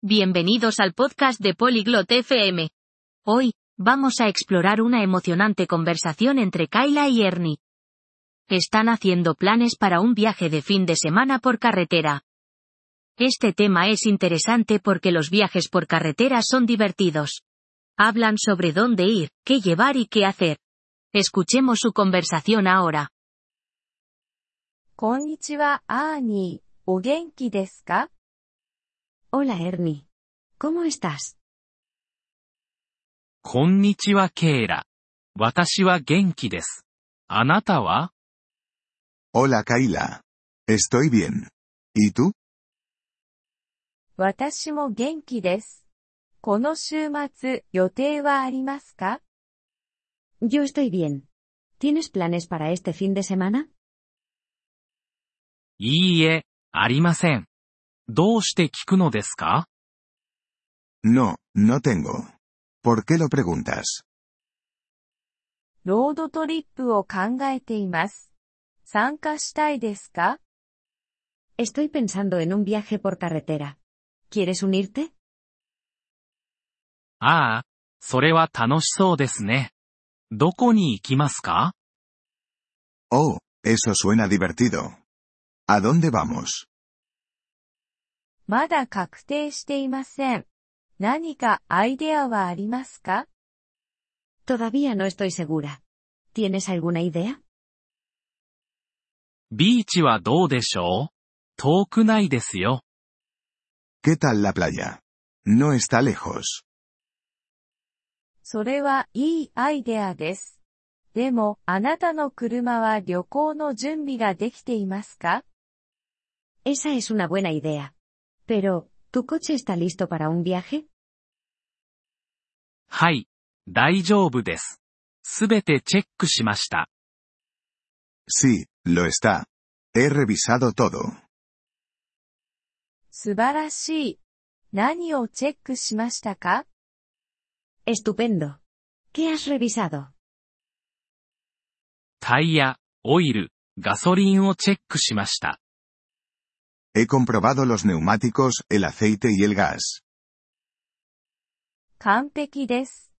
Bienvenidos al podcast de Polyglot FM. Hoy, vamos a explorar una emocionante conversación entre Kyla y Ernie. Están haciendo planes para un viaje de fin de semana por carretera. Este tema es interesante porque los viajes por carretera son divertidos. Hablan sobre dónde ir, qué llevar y qué hacer. Escuchemos su conversación ahora. Konnichiwa, Ernie. Hola Ernie. ¿Cómo estás? こんにちはケイラ。私は元気です。あなたは Hola Kaila. Estoy bien. ¿Y tú? 私も元気です。この週末、予定はありますか Yo estoy bien. ¿Tienes planes para este fin de semana? いいえ、ありません。どうして聞くのですか No, no tengo. ¿Por qué lo preguntas? ロードトリップを考えています。参加したいですか Estoy pensando en un viaje por carretera. ¿Quieres unirte? ああ、それは楽しそうですね。どこに行きますか Oh, eso suena divertido. ¿A dónde vamos? まだ確定していません。何かアイデアはありますか Todavía no estoy segura. ¿Tienes alguna idea? ビーチはどうでしょう遠くないですよ。¿Qué tal la playa? No está lejos. それはいいアイデアです。でも、あなたの車は旅行の準備ができていますか Esa es una buena idea. Pero, ¿tu coche está listo para un viaje? はい、大丈夫です。すべてチェックしました。Sí, lo está. He revisado todo. 素晴らしい。何をチェックしましたか Estupendo. ¿Qué has revisado? タイヤ、オイル、ガソリンをチェックしました。He comprobado los neumáticos, el aceite y el gas. 完璧です。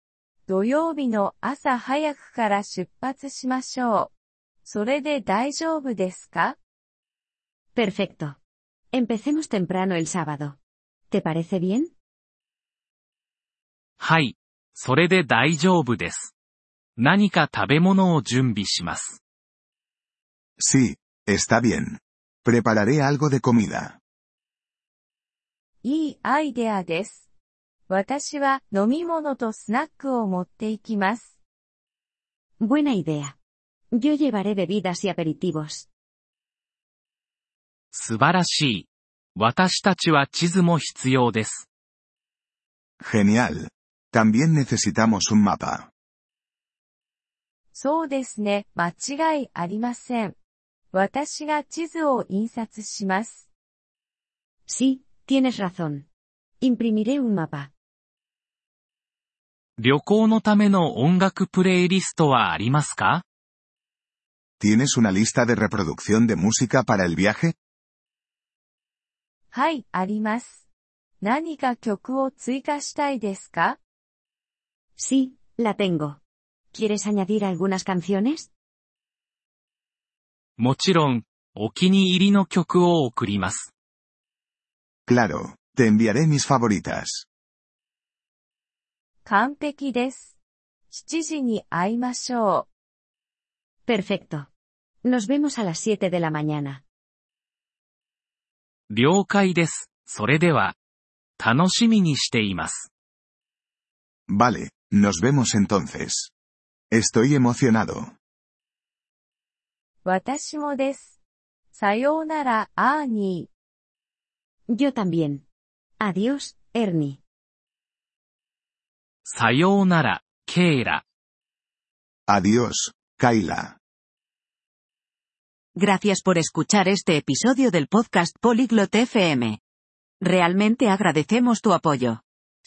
土曜日の朝早くから出発しましょう。それで大丈夫ですか Perfecto. Empecemos temprano el sábado. ¿Te parece bien? はい、それで大丈夫です。何か食べ物を準備します。 Sí, está bien. Prepararé algo de comida. いいアイデアです。私は飲み物とスナックを持っていきます。 Buena idea. Yo llevaré bebidas y aperitivos. 素晴らしい。私たちは地図も必要です。 Genial. También necesitamos un mapa. そうですね、間違いありません。 私が地図を印刷します。 Sí, tienes razón. Imprimiré un mapa. 旅行のための音楽プレイリストはありますか ¿Tienes una lista de reproducción de música para el viaje? はい、あります。何か曲を追加したいですか Sí, la tengo. ¿Quieres añadir algunas canciones? もちろん、お気に入りの曲を送ります。Claro, te enviaré mis favoritas. 完璧です。7時に会いましょう。Perfecto. Nos vemos a las 7 de la mañana. 了解です。それでは、楽しみにしています。Vale, nos vemos entonces. Estoy emocionado. 私もです。さようなら、アーニー。 Yo también. Adiós, Ernie. さようなら、ケイラ。 Adiós, Kaila. Gracias por escuchar este episodio del podcast Polyglot FM. Realmente agradecemos tu apoyo.